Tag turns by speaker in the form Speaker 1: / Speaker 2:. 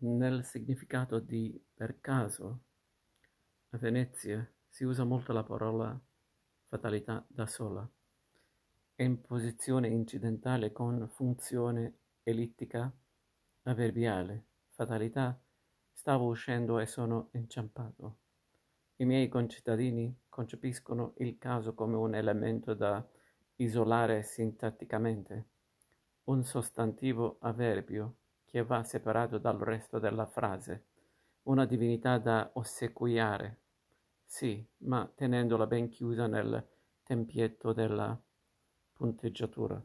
Speaker 1: Nel significato di per caso, a Venezia si usa molto la parola fatalità da sola. È in posizione incidentale con funzione ellittica avverbiale. Fatalità. Stavo uscendo e sono inciampato. I miei concittadini concepiscono il caso come un elemento da isolare sintatticamente, un sostantivo avverbio che va separato dal resto della frase, una divinità da ossequiare. Sì, ma tenendola ben chiusa nel tempietto della punteggiatura.